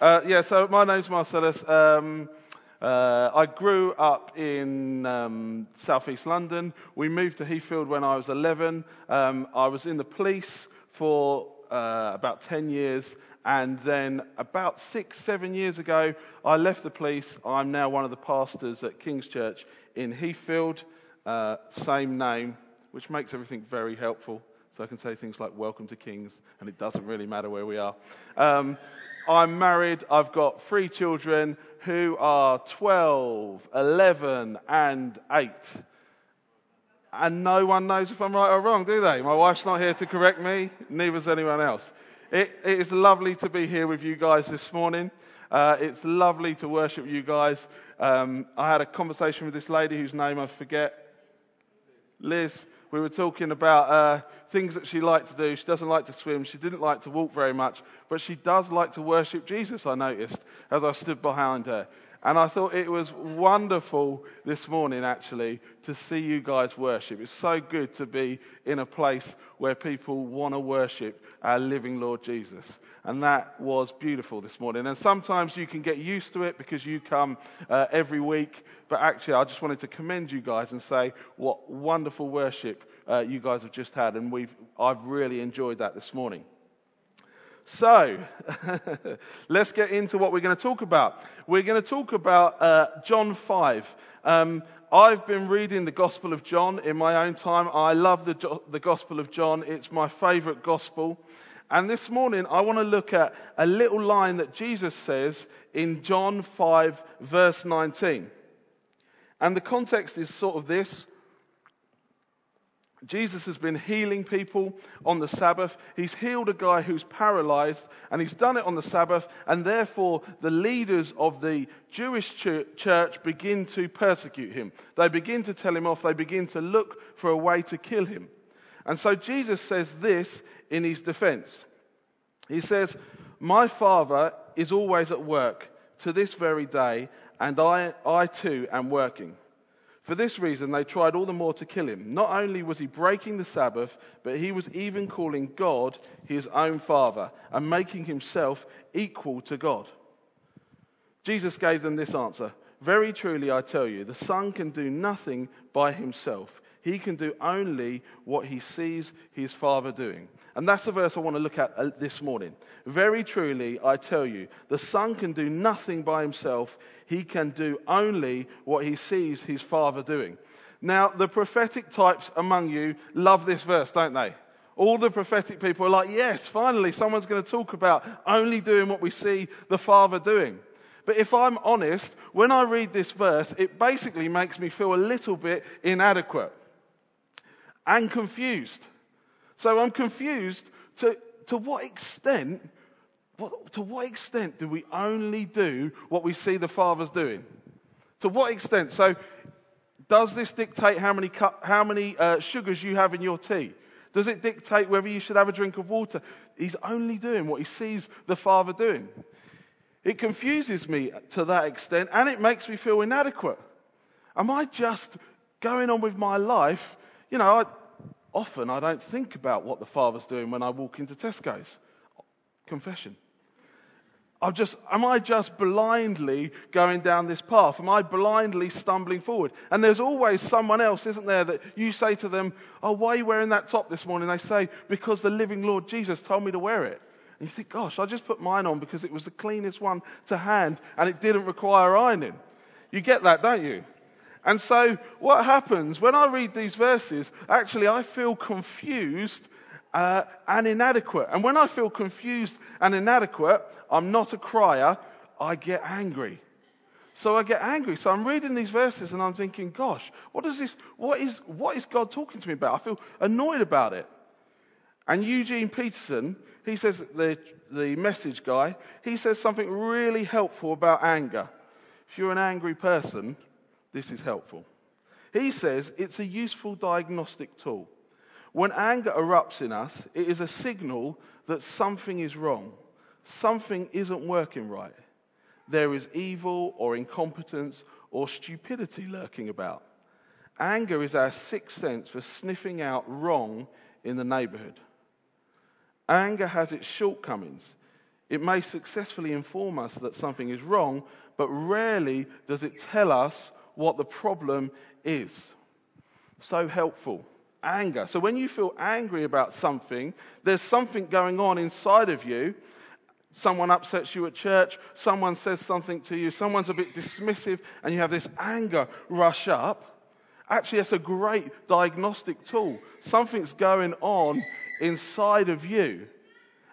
Uh, yeah, so my name's Marcellus. Um, uh, I grew up in um, southeast London. We moved to Heathfield when I was 11. Um, I was in the police for uh, about 10 years. And then about six, seven years ago, I left the police. I'm now one of the pastors at King's Church in Heathfield. Uh, same name, which makes everything very helpful. So I can say things like, Welcome to Kings, and it doesn't really matter where we are. Um, I'm married. I've got three children who are 12, 11, and 8. And no one knows if I'm right or wrong, do they? My wife's not here to correct me, neither's anyone else. it, it is lovely to be here with you guys this morning. Uh, it's lovely to worship you guys. Um, I had a conversation with this lady whose name I forget. Liz. We were talking about uh, things that she liked to do. She doesn't like to swim. She didn't like to walk very much, but she does like to worship Jesus, I noticed, as I stood behind her. And I thought it was wonderful this morning, actually, to see you guys worship. It's so good to be in a place where people want to worship our living Lord Jesus. And that was beautiful this morning. And sometimes you can get used to it because you come uh, every week. But actually, I just wanted to commend you guys and say what wonderful worship uh, you guys have just had. And we've, I've really enjoyed that this morning. So, let's get into what we're going to talk about. We're going to talk about uh, John 5. Um, I've been reading the Gospel of John in my own time. I love the, the Gospel of John, it's my favorite Gospel. And this morning, I want to look at a little line that Jesus says in John 5, verse 19. And the context is sort of this Jesus has been healing people on the Sabbath. He's healed a guy who's paralyzed, and he's done it on the Sabbath, and therefore the leaders of the Jewish church begin to persecute him. They begin to tell him off, they begin to look for a way to kill him. And so Jesus says this in his defense. He says, My Father is always at work to this very day, and I, I too am working. For this reason, they tried all the more to kill him. Not only was he breaking the Sabbath, but he was even calling God his own Father and making himself equal to God. Jesus gave them this answer Very truly, I tell you, the Son can do nothing by himself. He can do only what he sees his Father doing. And that's the verse I want to look at uh, this morning. Very truly, I tell you, the Son can do nothing by himself. He can do only what he sees his Father doing. Now, the prophetic types among you love this verse, don't they? All the prophetic people are like, yes, finally, someone's going to talk about only doing what we see the Father doing. But if I'm honest, when I read this verse, it basically makes me feel a little bit inadequate and confused. So I'm confused to, to what extent, to what extent do we only do what we see the Father's doing? To what extent? So does this dictate how many, how many uh, sugars you have in your tea? Does it dictate whether you should have a drink of water? He's only doing what he sees the Father doing. It confuses me to that extent and it makes me feel inadequate. Am I just going on with my life you know, I, often I don't think about what the Father's doing when I walk into Tesco's. Confession. i just, am I just blindly going down this path? Am I blindly stumbling forward? And there's always someone else, isn't there, that you say to them, Oh, why are you wearing that top this morning? They say, Because the living Lord Jesus told me to wear it. And you think, Gosh, I just put mine on because it was the cleanest one to hand and it didn't require ironing. You get that, don't you? And so, what happens when I read these verses? Actually, I feel confused uh, and inadequate. And when I feel confused and inadequate, I'm not a crier, I get angry. So I get angry. So I'm reading these verses and I'm thinking, gosh, what is this? What is, what is God talking to me about? I feel annoyed about it. And Eugene Peterson, he says, the, the message guy, he says something really helpful about anger. If you're an angry person, this is helpful. He says it's a useful diagnostic tool. When anger erupts in us, it is a signal that something is wrong, something isn't working right. There is evil or incompetence or stupidity lurking about. Anger is our sixth sense for sniffing out wrong in the neighborhood. Anger has its shortcomings. It may successfully inform us that something is wrong, but rarely does it tell us what the problem is. So helpful. Anger. So when you feel angry about something, there's something going on inside of you. Someone upsets you at church, someone says something to you, someone's a bit dismissive, and you have this anger rush up. Actually, that's a great diagnostic tool. Something's going on inside of you,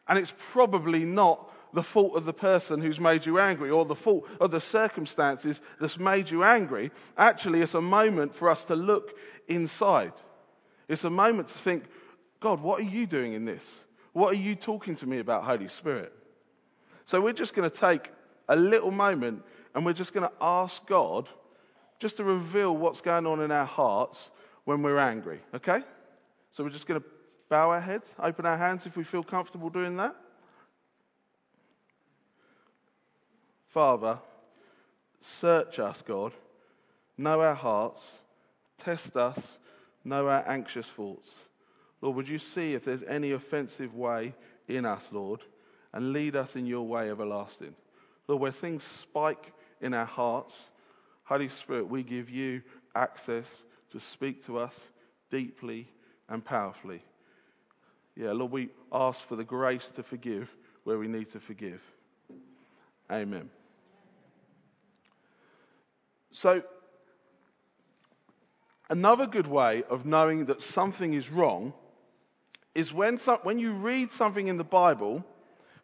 and it's probably not the fault of the person who's made you angry or the fault of the circumstances that's made you angry. Actually, it's a moment for us to look inside. It's a moment to think, God, what are you doing in this? What are you talking to me about, Holy Spirit? So we're just going to take a little moment and we're just going to ask God just to reveal what's going on in our hearts when we're angry, okay? So we're just going to bow our heads, open our hands if we feel comfortable doing that. Father, search us, God, know our hearts, test us, know our anxious thoughts. Lord, would you see if there's any offensive way in us, Lord, and lead us in your way everlasting. Lord, where things spike in our hearts, Holy Spirit, we give you access to speak to us deeply and powerfully. Yeah, Lord, we ask for the grace to forgive where we need to forgive. Amen. So, another good way of knowing that something is wrong is when, some, when you read something in the Bible,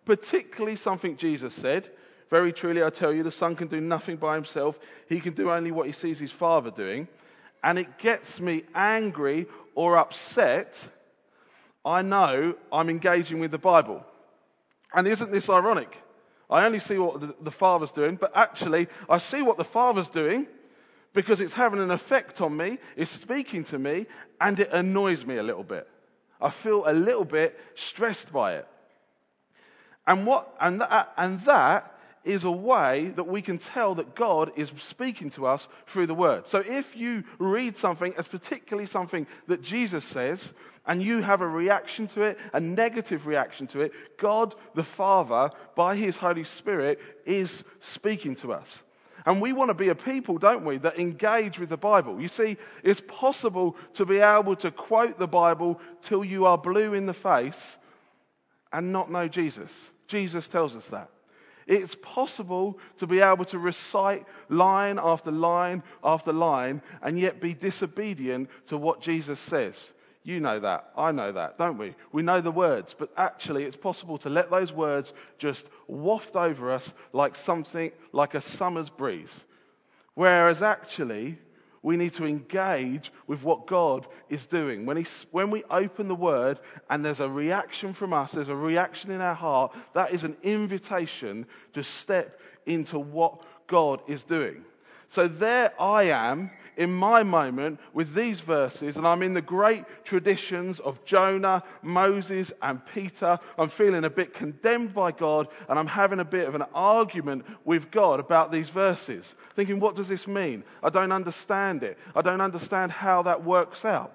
particularly something Jesus said. Very truly, I tell you, the Son can do nothing by himself. He can do only what he sees his Father doing. And it gets me angry or upset. I know I'm engaging with the Bible. And isn't this ironic? I only see what the, the Father's doing, but actually, I see what the Father's doing because it's having an effect on me, it's speaking to me, and it annoys me a little bit. I feel a little bit stressed by it. And, what, and, that, and that is a way that we can tell that God is speaking to us through the Word. So if you read something, as particularly something that Jesus says, and you have a reaction to it, a negative reaction to it, God the Father, by His Holy Spirit, is speaking to us. And we want to be a people, don't we, that engage with the Bible. You see, it's possible to be able to quote the Bible till you are blue in the face and not know Jesus. Jesus tells us that. It's possible to be able to recite line after line after line and yet be disobedient to what Jesus says. You know that. I know that, don't we? We know the words, but actually, it's possible to let those words just waft over us like something, like a summer's breeze. Whereas actually, we need to engage with what God is doing. When, he, when we open the word and there's a reaction from us, there's a reaction in our heart, that is an invitation to step into what God is doing. So there I am in my moment with these verses, and I'm in the great traditions of Jonah, Moses, and Peter. I'm feeling a bit condemned by God, and I'm having a bit of an argument with God about these verses, thinking, what does this mean? I don't understand it. I don't understand how that works out.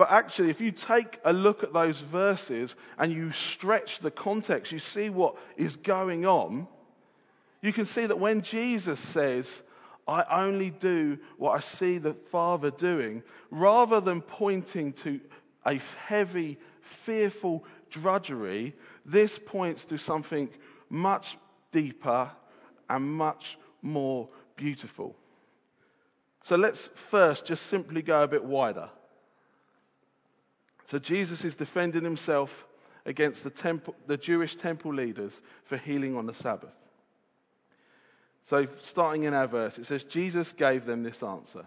But actually, if you take a look at those verses and you stretch the context, you see what is going on. You can see that when Jesus says, I only do what I see the Father doing, rather than pointing to a heavy, fearful drudgery, this points to something much deeper and much more beautiful. So let's first just simply go a bit wider. So Jesus is defending himself against the, temple, the Jewish temple leaders for healing on the Sabbath. So, starting in our verse, it says, Jesus gave them this answer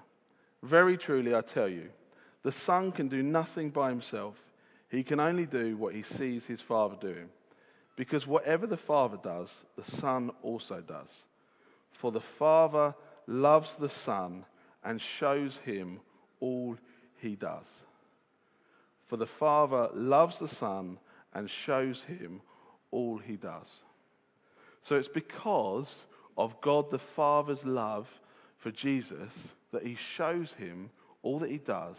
Very truly, I tell you, the Son can do nothing by himself. He can only do what he sees his Father doing. Because whatever the Father does, the Son also does. For the Father loves the Son and shows him all he does. For the Father loves the Son and shows him all he does. So it's because of God the Father's love for Jesus that he shows him all that he does.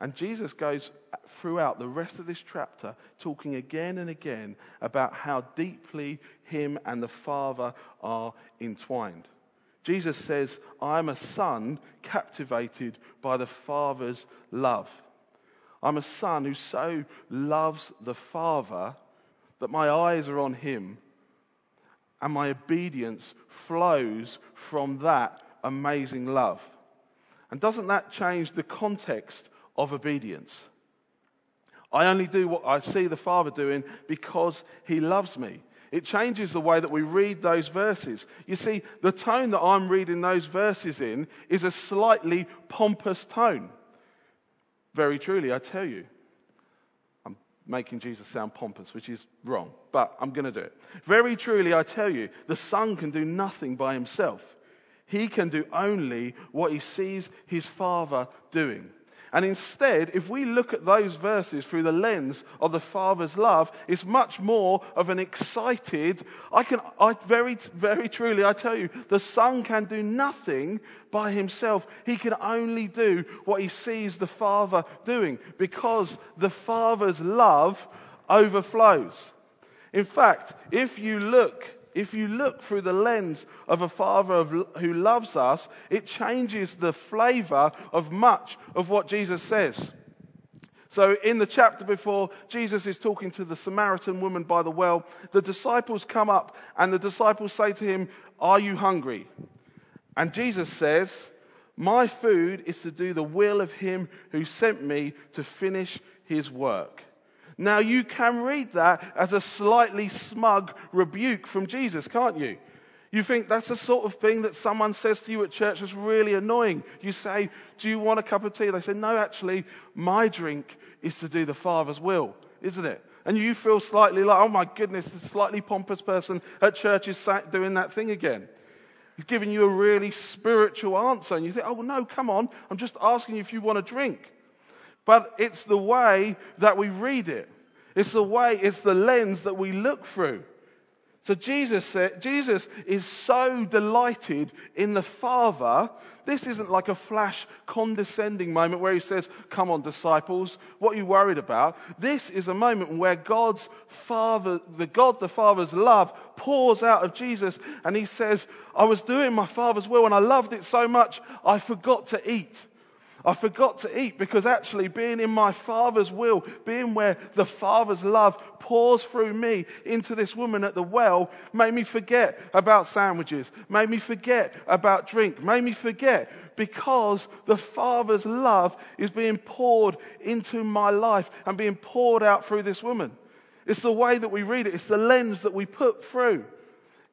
And Jesus goes throughout the rest of this chapter talking again and again about how deeply him and the Father are entwined. Jesus says, I am a son captivated by the Father's love. I'm a son who so loves the Father that my eyes are on him and my obedience flows from that amazing love. And doesn't that change the context of obedience? I only do what I see the Father doing because he loves me. It changes the way that we read those verses. You see, the tone that I'm reading those verses in is a slightly pompous tone. Very truly, I tell you. Making Jesus sound pompous, which is wrong, but I'm going to do it. Very truly, I tell you, the Son can do nothing by himself. He can do only what he sees his Father doing. And instead, if we look at those verses through the lens of the Father's love, it's much more of an excited, I can, I very, very truly, I tell you, the Son can do nothing by himself. He can only do what he sees the Father doing because the Father's love overflows. In fact, if you look if you look through the lens of a father of, who loves us, it changes the flavor of much of what Jesus says. So, in the chapter before, Jesus is talking to the Samaritan woman by the well. The disciples come up and the disciples say to him, Are you hungry? And Jesus says, My food is to do the will of him who sent me to finish his work. Now, you can read that as a slightly smug rebuke from Jesus, can't you? You think that's the sort of thing that someone says to you at church that's really annoying. You say, Do you want a cup of tea? They say, No, actually, my drink is to do the Father's will, isn't it? And you feel slightly like, Oh my goodness, the slightly pompous person at church is doing that thing again. He's giving you a really spiritual answer. And you think, Oh, no, come on. I'm just asking you if you want a drink but it's the way that we read it. It's the way, it's the lens that we look through. So Jesus said, Jesus is so delighted in the Father. This isn't like a flash condescending moment where he says, Come on, disciples, what are you worried about? This is a moment where God's Father, the God the Father's love pours out of Jesus and he says, I was doing my Father's will and I loved it so much I forgot to eat. I forgot to eat because actually being in my Father's will, being where the Father's love pours through me into this woman at the well, made me forget about sandwiches, made me forget about drink, made me forget because the Father's love is being poured into my life and being poured out through this woman. It's the way that we read it, it's the lens that we put through.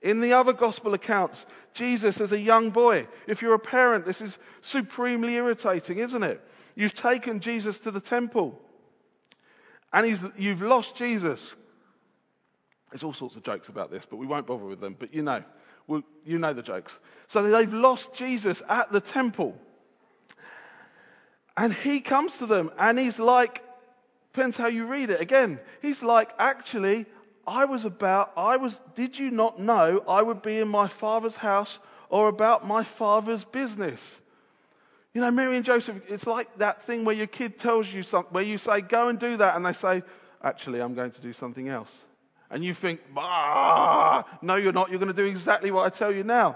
In the other gospel accounts, Jesus as a young boy. If you're a parent, this is supremely irritating, isn't it? You've taken Jesus to the temple and you've lost Jesus. There's all sorts of jokes about this, but we won't bother with them. But you know, you know the jokes. So they've lost Jesus at the temple. And he comes to them and he's like, depends how you read it. Again, he's like, actually, I was about, I was, did you not know I would be in my father's house or about my father's business? You know, Mary and Joseph, it's like that thing where your kid tells you something, where you say, go and do that, and they say, actually, I'm going to do something else. And you think, ah, no, you're not. You're going to do exactly what I tell you now.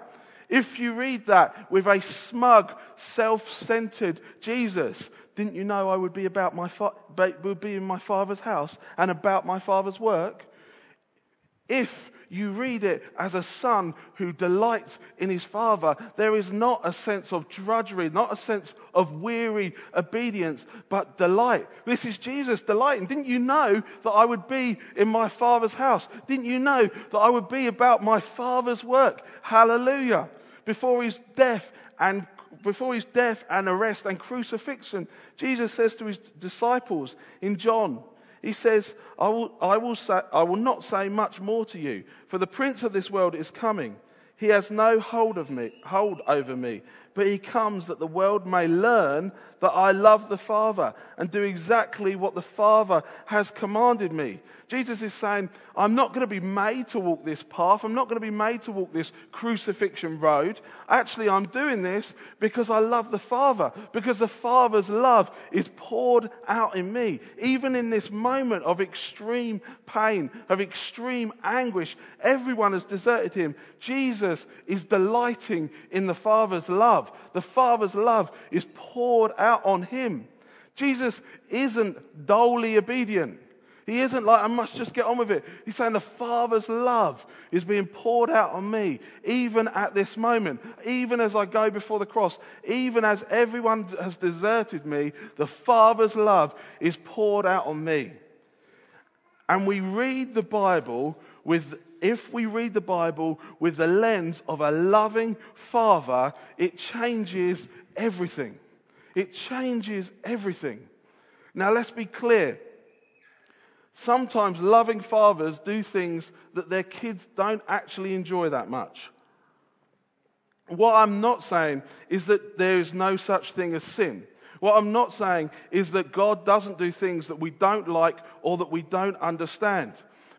If you read that with a smug, self-centered Jesus, didn't you know I would be about my fa- would be in my father's house and about my father's work? If you read it as a son who delights in his father, there is not a sense of drudgery, not a sense of weary obedience, but delight. This is Jesus delighting. Didn't you know that I would be in my father's house? Didn't you know that I would be about my father's work? Hallelujah. Before his death and before his death and arrest and crucifixion, Jesus says to his disciples in John he says, I will, I, will say, I will not say much more to you, for the prince of this world is coming. He has no hold of me, hold over me, but he comes that the world may learn that I love the Father and do exactly what the Father has commanded me. Jesus is saying, I'm not going to be made to walk this path. I'm not going to be made to walk this crucifixion road. Actually, I'm doing this because I love the Father, because the Father's love is poured out in me. Even in this moment of extreme pain, of extreme anguish, everyone has deserted him. Jesus is delighting in the Father's love. The Father's love is poured out on him. Jesus isn't dully obedient. He isn't like, I must just get on with it. He's saying the Father's love is being poured out on me, even at this moment, even as I go before the cross, even as everyone has deserted me, the Father's love is poured out on me. And we read the Bible with, if we read the Bible with the lens of a loving Father, it changes everything. It changes everything. Now, let's be clear. Sometimes loving fathers do things that their kids don't actually enjoy that much. What I'm not saying is that there is no such thing as sin. What I'm not saying is that God doesn't do things that we don't like or that we don't understand.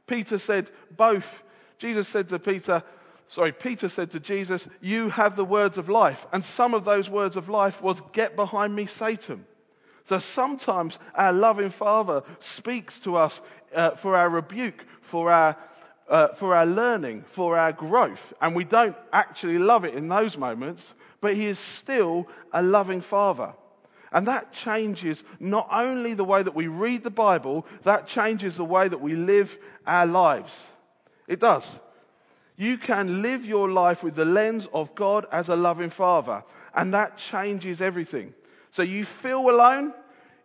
Peter said both. Jesus said to Peter, sorry, Peter said to Jesus, You have the words of life. And some of those words of life was, Get behind me, Satan. So sometimes our loving Father speaks to us uh, for our rebuke, for our, uh, for our learning, for our growth. And we don't actually love it in those moments, but He is still a loving Father. And that changes not only the way that we read the Bible, that changes the way that we live our lives. It does. You can live your life with the lens of God as a loving Father, and that changes everything. So you feel alone,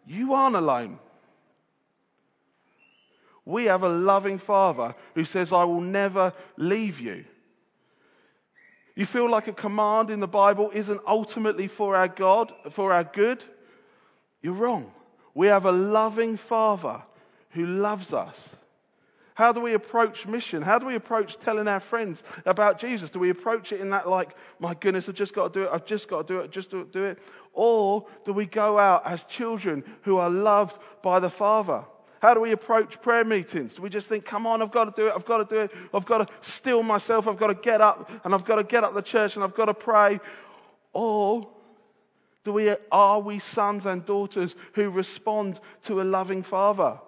you aren't alone. We have a loving Father who says, I will never leave you. You feel like a command in the Bible isn't ultimately for our God, for our good? You're wrong. We have a loving Father who loves us. How do we approach mission? How do we approach telling our friends about Jesus? Do we approach it in that, like, my goodness, I've just got to do it, I've just got to do it, just to do it? Or do we go out as children who are loved by the Father? How do we approach prayer meetings? Do we just think, come on, I've got to do it, I've got to do it, I've got to still myself, I've got to get up, and I've got to get up the church, and I've got to pray? Or do we, are we sons and daughters who respond to a loving Father?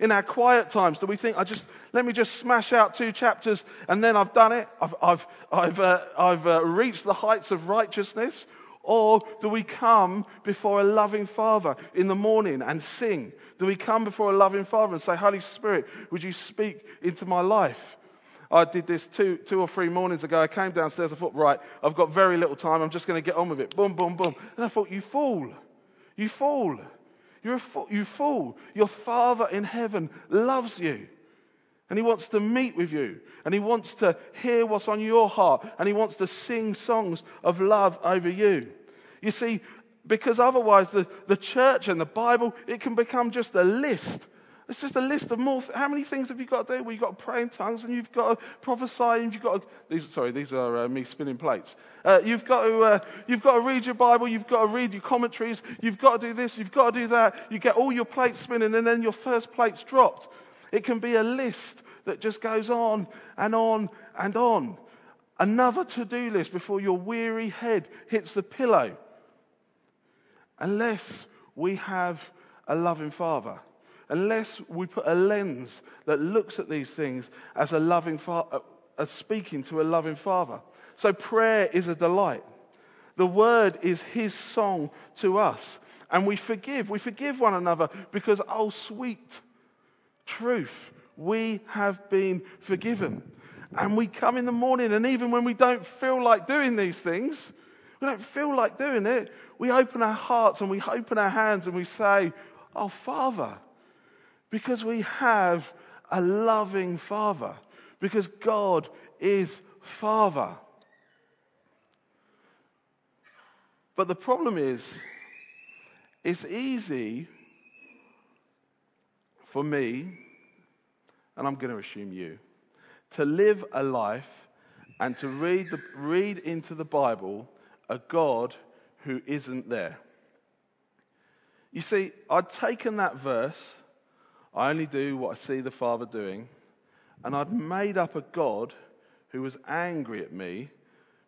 In our quiet times? Do we think, I just, let me just smash out two chapters and then I've done it? I've, I've, I've, uh, I've uh, reached the heights of righteousness? Or do we come before a loving Father in the morning and sing? Do we come before a loving Father and say, Holy Spirit, would you speak into my life? I did this two, two or three mornings ago. I came downstairs. I thought, right, I've got very little time. I'm just going to get on with it. Boom, boom, boom. And I thought, you fool. You fool. You're a. You fool. Your Father in heaven loves you. And he wants to meet with you. And he wants to hear what's on your heart. And he wants to sing songs of love over you. You see, because otherwise the, the church and the Bible, it can become just a list it's just a list of more. How many things have you got to do? Well, you've got to pray in tongues and you've got to prophesy and you've got to. These, sorry, these are uh, me spinning plates. Uh, you've, got to, uh, you've got to read your Bible. You've got to read your commentaries. You've got to do this. You've got to do that. You get all your plates spinning and then your first plate's dropped. It can be a list that just goes on and on and on. Another to do list before your weary head hits the pillow. Unless we have a loving Father unless we put a lens that looks at these things as a loving father, uh, as speaking to a loving father. So prayer is a delight. The word is his song to us. And we forgive. We forgive one another because, oh, sweet truth, we have been forgiven. And we come in the morning, and even when we don't feel like doing these things, we don't feel like doing it, we open our hearts and we open our hands and we say, Oh, Father, because we have a loving Father, because God is Father. But the problem is, it's easy for me, and I'm going to assume you, to live a life and to read, the, read into the Bible a God who isn't there. You see, I'd taken that verse, I only do what I see the Father doing, and I'd made up a God who was angry at me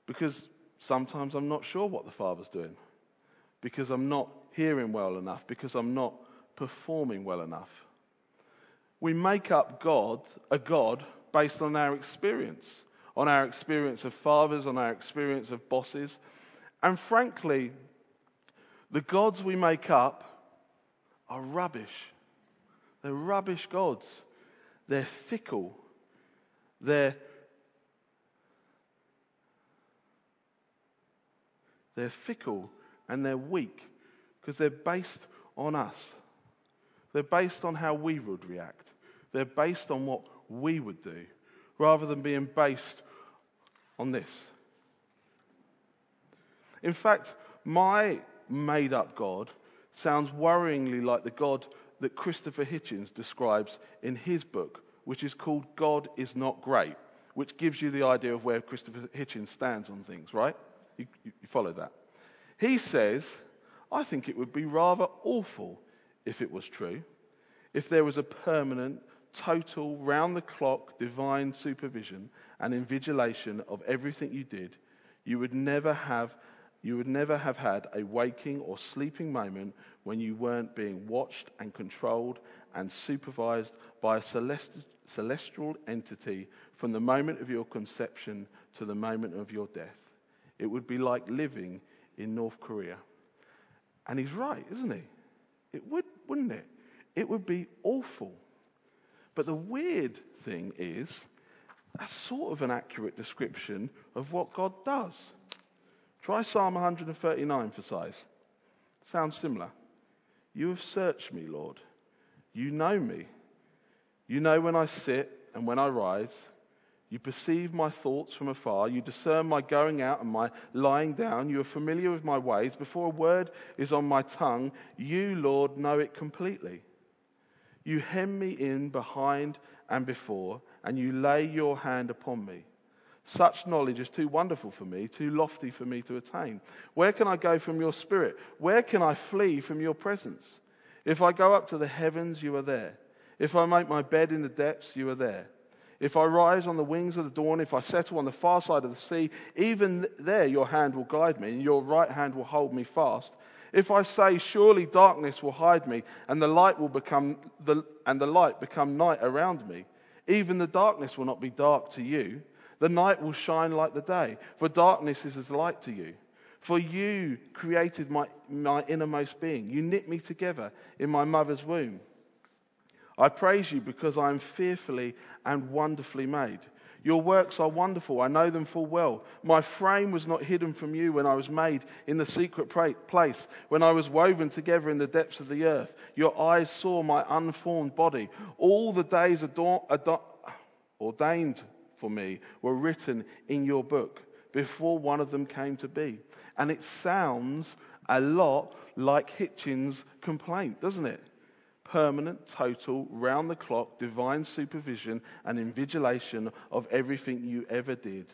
because sometimes I'm not sure what the Father's doing, because I'm not hearing well enough, because I'm not performing well enough. We make up God, a God, based on our experience, on our experience of fathers, on our experience of bosses. And frankly, the gods we make up are rubbish. They're rubbish gods. They're fickle. They're They're fickle and they're weak because they're based on us. They're based on how we would react. They're based on what we would do rather than being based on this. In fact, my made up God sounds worryingly like the God that Christopher Hitchens describes in his book, which is called God is Not Great, which gives you the idea of where Christopher Hitchens stands on things, right? You, you, you follow that. He says, I think it would be rather awful if it was true, if there was a permanent, total, round the clock divine supervision and invigilation of everything you did, you would never have you would never have had a waking or sleeping moment when you weren't being watched and controlled and supervised by a celestial entity from the moment of your conception to the moment of your death. It would be like living in North Korea. And he's right, isn't he? It would, wouldn't it? It would be awful. But the weird thing is, that's sort of an accurate description of what God does. Try Psalm 139 for size. Sounds similar. You have searched me, Lord. You know me. You know when I sit and when I rise. You perceive my thoughts from afar. You discern my going out and my lying down. You are familiar with my ways. Before a word is on my tongue, you, Lord, know it completely. You hem me in behind and before, and you lay your hand upon me. Such knowledge is too wonderful for me, too lofty for me to attain. Where can I go from your spirit? Where can I flee from your presence? If I go up to the heavens, you are there. If I make my bed in the depths, you are there. If I rise on the wings of the dawn, if I settle on the far side of the sea, even there your hand will guide me, and your right hand will hold me fast. If I say, Surely darkness will hide me, and the light will become the, and the light become night around me, even the darkness will not be dark to you. The night will shine like the day, for darkness is as light to you. For you created my, my innermost being. You knit me together in my mother's womb. I praise you because I am fearfully and wonderfully made. Your works are wonderful. I know them full well. My frame was not hidden from you when I was made in the secret place, when I was woven together in the depths of the earth. Your eyes saw my unformed body. All the days ordained for me were written in your book before one of them came to be. And it sounds a lot like Hitchens' complaint, doesn't it? permanent, total, round the clock, divine supervision and invigilation of everything you ever did.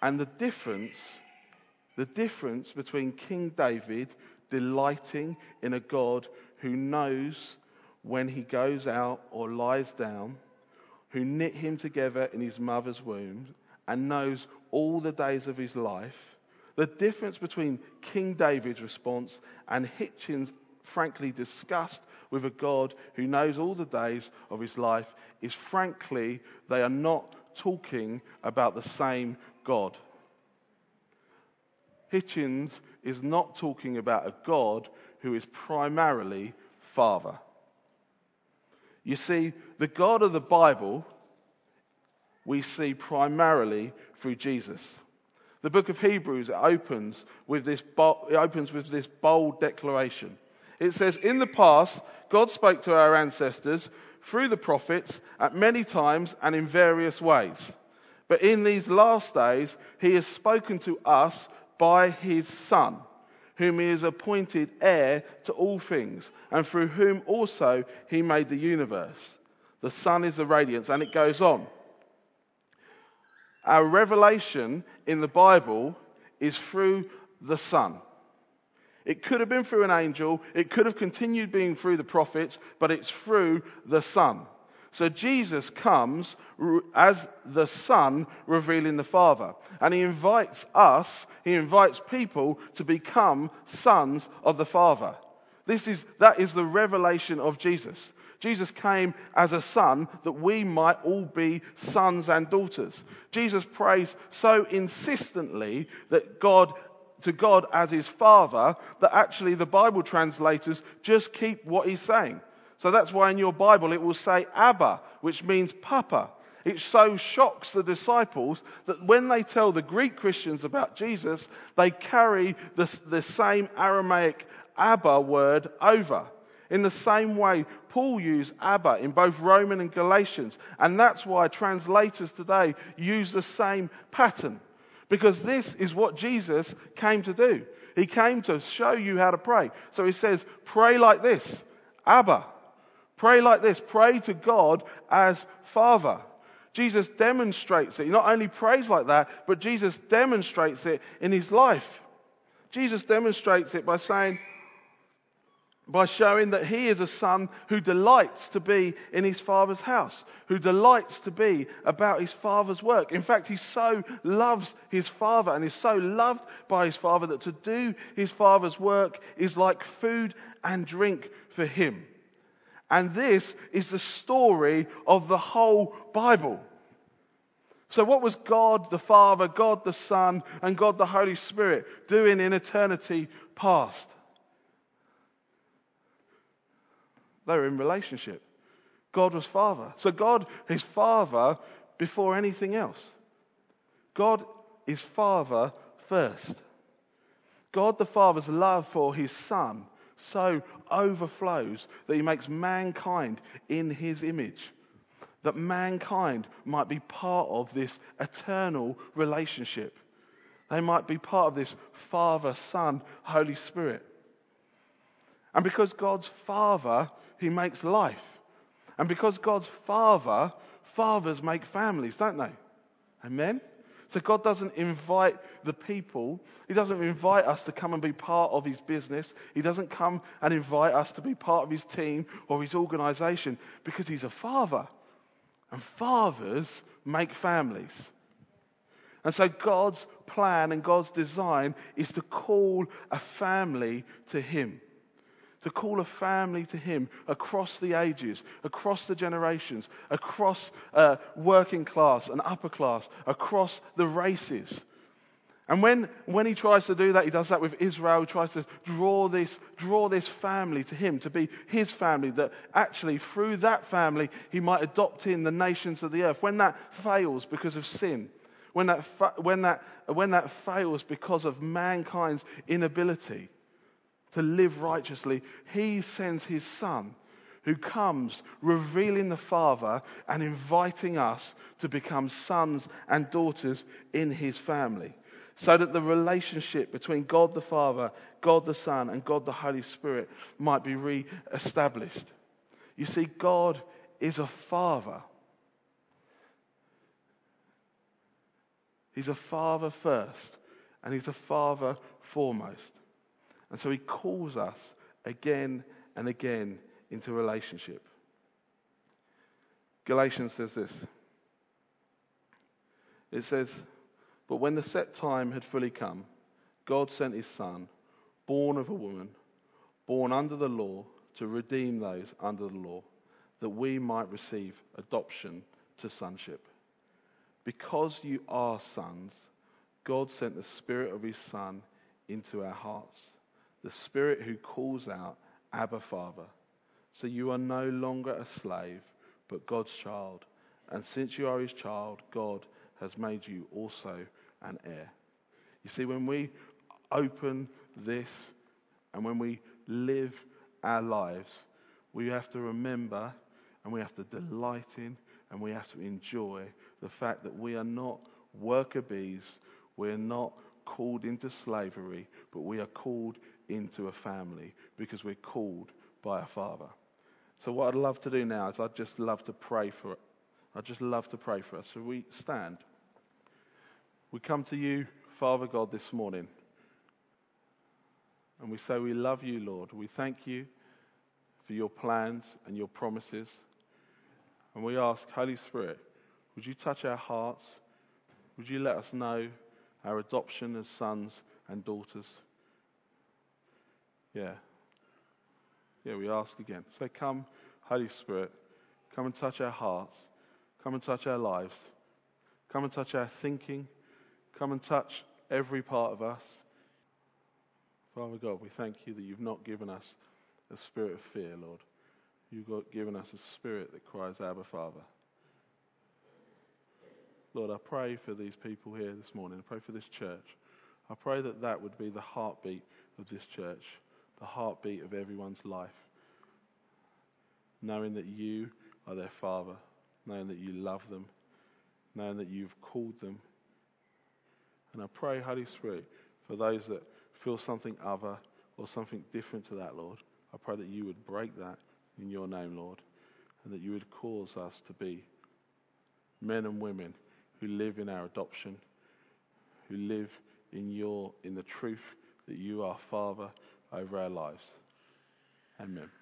And the difference, the difference between King David delighting in a God who knows when he goes out or lies down, who knit him together in his mother's womb and knows all the days of his life, the difference between King David's response and Hitchens' frankly disgust with a God who knows all the days of his life is frankly, they are not talking about the same God. Hitchens is not talking about a God who is primarily Father. You see, the God of the Bible we see primarily through Jesus. The book of Hebrews opens with this, it opens with this bold declaration. It says, In the past, God spoke to our ancestors through the prophets at many times and in various ways. But in these last days, he has spoken to us by his Son, whom he has appointed heir to all things, and through whom also he made the universe. The Son is the radiance, and it goes on. Our revelation in the Bible is through the Son. It could have been through an angel, it could have continued being through the prophets, but it's through the Son. So Jesus comes as the Son revealing the Father. And he invites us, he invites people to become sons of the Father. This is, that is the revelation of Jesus. Jesus came as a son that we might all be sons and daughters. Jesus prays so insistently that God to God as his father that actually the Bible translators just keep what he's saying. So that's why in your Bible it will say Abba, which means Papa. It so shocks the disciples that when they tell the Greek Christians about Jesus, they carry the, the same Aramaic Abba word over. In the same way, Paul used Abba in both Roman and Galatians. And that's why translators today use the same pattern. Because this is what Jesus came to do. He came to show you how to pray. So he says, pray like this Abba. Pray like this. Pray to God as Father. Jesus demonstrates it. He not only prays like that, but Jesus demonstrates it in his life. Jesus demonstrates it by saying, by showing that he is a son who delights to be in his father's house, who delights to be about his father's work. In fact, he so loves his father and is so loved by his father that to do his father's work is like food and drink for him. And this is the story of the whole Bible. So, what was God the Father, God the Son, and God the Holy Spirit doing in eternity past? They were in relationship. God was Father. So God is Father before anything else. God is Father first. God the Father's love for his Son so overflows that he makes mankind in his image. That mankind might be part of this eternal relationship. They might be part of this Father, Son, Holy Spirit. And because God's Father he makes life. And because God's Father, fathers make families, don't they? Amen? So God doesn't invite the people, He doesn't invite us to come and be part of His business. He doesn't come and invite us to be part of His team or His organization because He's a Father. And fathers make families. And so God's plan and God's design is to call a family to Him to call a family to Him across the ages, across the generations, across uh, working class and upper class, across the races. And when, when he tries to do that, he does that with Israel. He tries to draw this, draw this family to him, to be his family, that actually through that family he might adopt in the nations of the earth. When that fails because of sin, when that, fa- when that, when that fails because of mankind's inability, to live righteously, he sends his son who comes revealing the Father and inviting us to become sons and daughters in his family. So that the relationship between God the Father, God the Son, and God the Holy Spirit might be re established. You see, God is a Father. He's a Father first, and He's a Father foremost. And so he calls us again and again into relationship. Galatians says this it says, But when the set time had fully come, God sent his Son, born of a woman, born under the law, to redeem those under the law, that we might receive adoption to sonship. Because you are sons, God sent the Spirit of his Son into our hearts the Spirit who calls out, Abba, Father. So you are no longer a slave, but God's child. And since you are his child, God has made you also an heir. You see, when we open this and when we live our lives, we have to remember and we have to delight in and we have to enjoy the fact that we are not worker bees, we're not called into slavery, but we are called into a family because we're called by a Father. So, what I'd love to do now is I'd just love to pray for. I'd just love to pray for us. So, we stand. We come to you, Father God, this morning. And we say we love you, Lord. We thank you for your plans and your promises. And we ask, Holy Spirit, would you touch our hearts? Would you let us know our adoption as sons and daughters? Yeah. Yeah, we ask again. So come, Holy Spirit, come and touch our hearts. Come and touch our lives. Come and touch our thinking. Come and touch every part of us. Father God, we thank you that you've not given us a spirit of fear, Lord. You've given us a spirit that cries, Abba, Father. Lord, I pray for these people here this morning. I pray for this church. I pray that that would be the heartbeat of this church, the heartbeat of everyone's life. Knowing that you are their Father, knowing that you love them, knowing that you've called them. And I pray, Holy Spirit, for those that feel something other or something different to that, Lord, I pray that you would break that in your name, Lord, and that you would cause us to be men and women who live in our adoption, who live in your in the truth that you are Father over our lives. Amen.